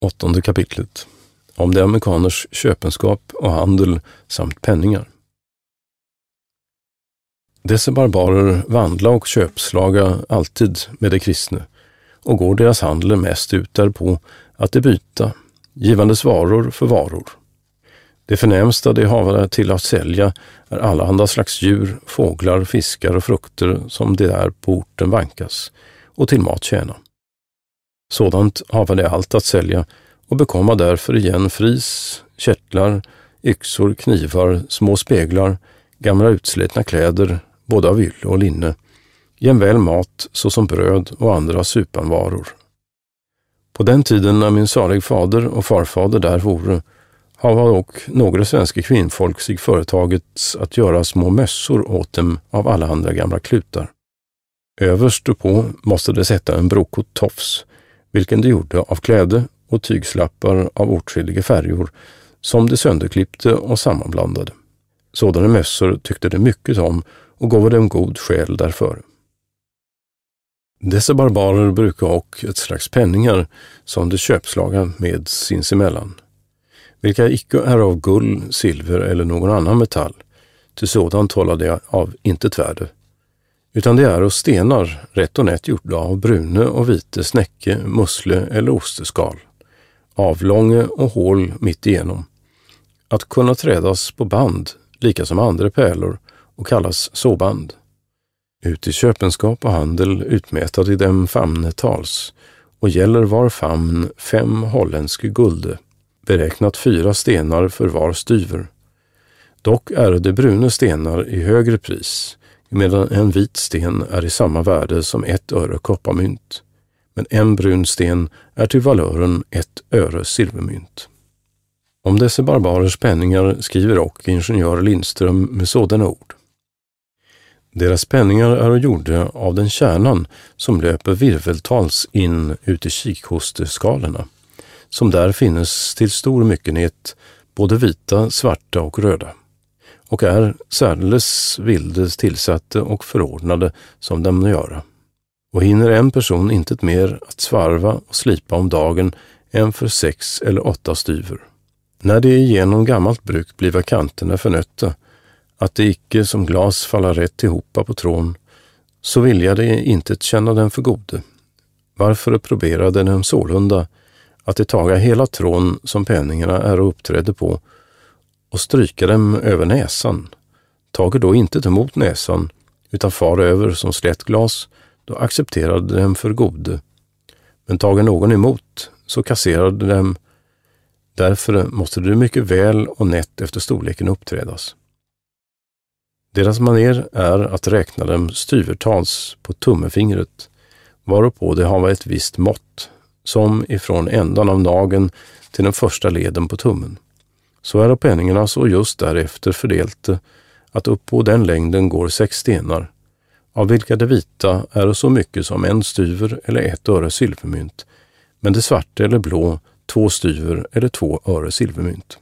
Åttonde kapitlet om de amerikaners köpenskap och handel samt penningar. Dessa barbarer vandla och köpslaga alltid med de kristne och går deras handel mest ut därpå att de byta, givandes varor för varor. Det förnämsta de hava till att sälja är allehanda slags djur, fåglar, fiskar och frukter som det där på orten vankas och till mat tjäna. Sådant hava de allt att sälja och bekomma därför igen fris, kärtlar, yxor, knivar, små speglar, gamla utslitna kläder, både av ylle och linne, jämväl mat såsom bröd och andra supanvaror. På den tiden när min salig fader och farfader där vore, hava dock några svenska kvinnfolk sig företagits att göra små mössor åt dem av alla andra gamla klutar. Överst på måste de sätta en brokot tofs, vilken de gjorde av kläde och tygslappar av åtskilliga färger som de sönderklippte och sammanblandade. Sådana mössor tyckte de mycket om och gav dem god själ därför. Dessa barbarer brukar och ett slags penningar som de köpslaga med sinsemellan, vilka icke är av guld, silver eller någon annan metall, till sådant hålla de av intet värde, utan det är av stenar rätt och nätt gjorda av brune och vite snäcke, musle eller osteskal, avlånge och hål mitt igenom. Att kunna trädas på band, lika som andra pärlor, och kallas såband. Ut i köpenskap och handel utmätad i dem famnetals och gäller var famn fem holländske gulde, beräknat fyra stenar för var styver. Dock är det brune stenar i högre pris, medan en vit sten är i samma värde som ett öre kopparmynt. Men en brun sten är till valören ett öre silvermynt. Om dessa barbarers penningar skriver och ingenjör Lindström med sådana ord. Deras penningar är gjorda av den kärnan som löper virveltals in ut i kikhosteskalorna, som där finnes till stor myckenhet både vita, svarta och röda, och är särdeles vildes tillsatte och förordnade som de göra. Och hinner en person intet mer att svarva och slipa om dagen än för sex eller åtta styver. När det genom gammalt bruk bliva kanterna förnötta att det icke som glas falla rätt ihopa på trån, så vilja de det inte känna den för gode. Varför proberade dem sålunda att det taga hela trån som penningarna är uppträdde på och stryka dem över näsan. Tager då inte emot näsan utan far över som slätt glas, då accepterade dem för gode. Men tager någon emot så kasserade dem. Därför måste det mycket väl och nätt efter storleken uppträdas. Deras maner är att räkna dem styvertals på tummefingret, varpå de hava ett visst mått, som ifrån ändan av nageln till den första leden på tummen. Så är penningarna så just därefter fördelte att upp på den längden går sex stenar, av vilka det vita är så mycket som en styver eller ett öre silvermynt, men det svarta eller blå två styver eller två öre silvermynt.